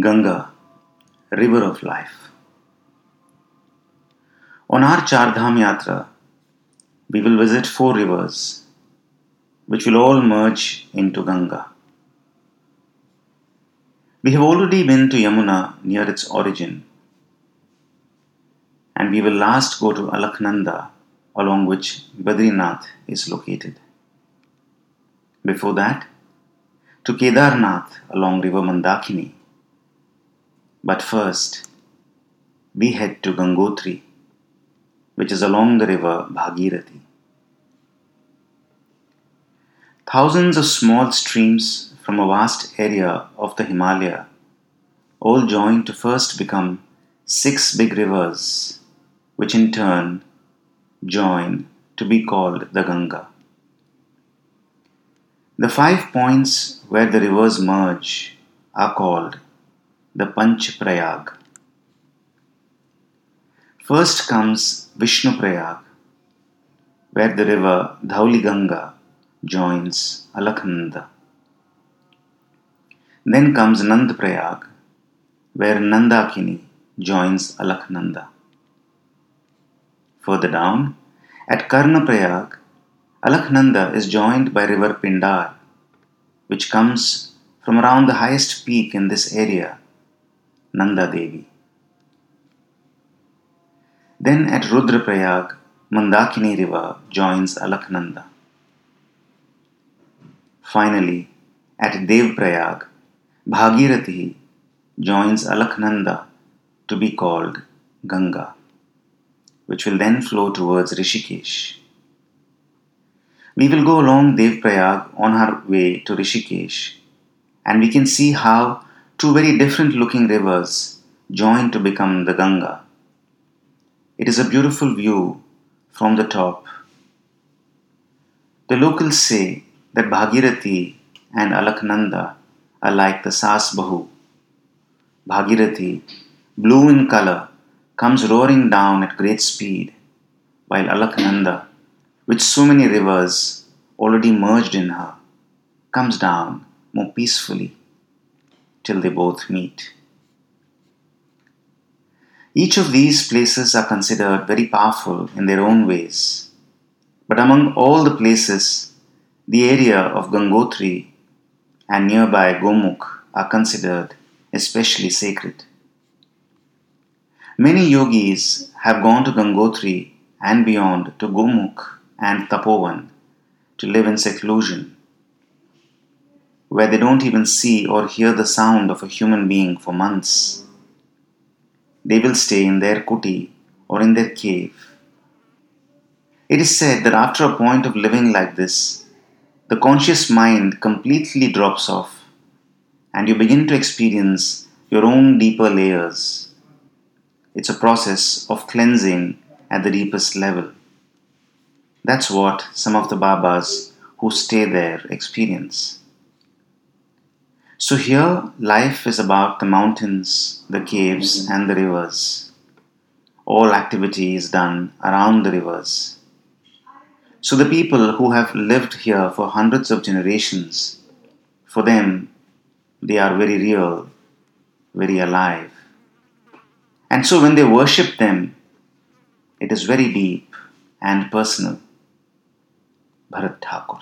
Ganga, river of life. On our Char Dham Yatra, we will visit four rivers which will all merge into Ganga. We have already been to Yamuna near its origin, and we will last go to Alaknanda, along which Badrinath is located. Before that, to Kedarnath along river Mandakini but first, we head to Gangotri, which is along the river Bhagirathi. Thousands of small streams from a vast area of the Himalaya all join to first become six big rivers, which in turn join to be called the Ganga. The five points where the rivers merge are called the Panch Prayag. First comes Vishnu Prayag, where the river Dhauli Ganga joins Alaknanda. Then comes Nand Prayag, where Nandakini joins Alaknanda. Further down, at Karna Prayag, Alaknanda is joined by river Pindar, which comes from around the highest peak in this area Nanda Devi. Then at Rudraprayag, Mandakini river joins Alaknanda. Finally, at Devprayag, Bhagirathi joins Alaknanda to be called Ganga, which will then flow towards Rishikesh. We will go along Devprayag on our way to Rishikesh, and we can see how two very different looking rivers join to become the Ganga. It is a beautiful view from the top. The locals say that Bhagirathi and Alaknanda are like the Sas Bahu. Bhagirathi, blue in color, comes roaring down at great speed, while Alaknanda, with so many rivers already merged in her, comes down more peacefully till they both meet. Each of these places are considered very powerful in their own ways, but among all the places, the area of Gangotri and nearby Gomukh are considered especially sacred. Many yogis have gone to Gangotri and beyond to Gomukh and Tapovan to live in seclusion where they don't even see or hear the sound of a human being for months. They will stay in their kuti or in their cave. It is said that after a point of living like this, the conscious mind completely drops off and you begin to experience your own deeper layers. It's a process of cleansing at the deepest level. That's what some of the Babas who stay there experience. So here, life is about the mountains, the caves, and the rivers. All activity is done around the rivers. So the people who have lived here for hundreds of generations, for them, they are very real, very alive. And so when they worship them, it is very deep and personal. Bharat Thakur.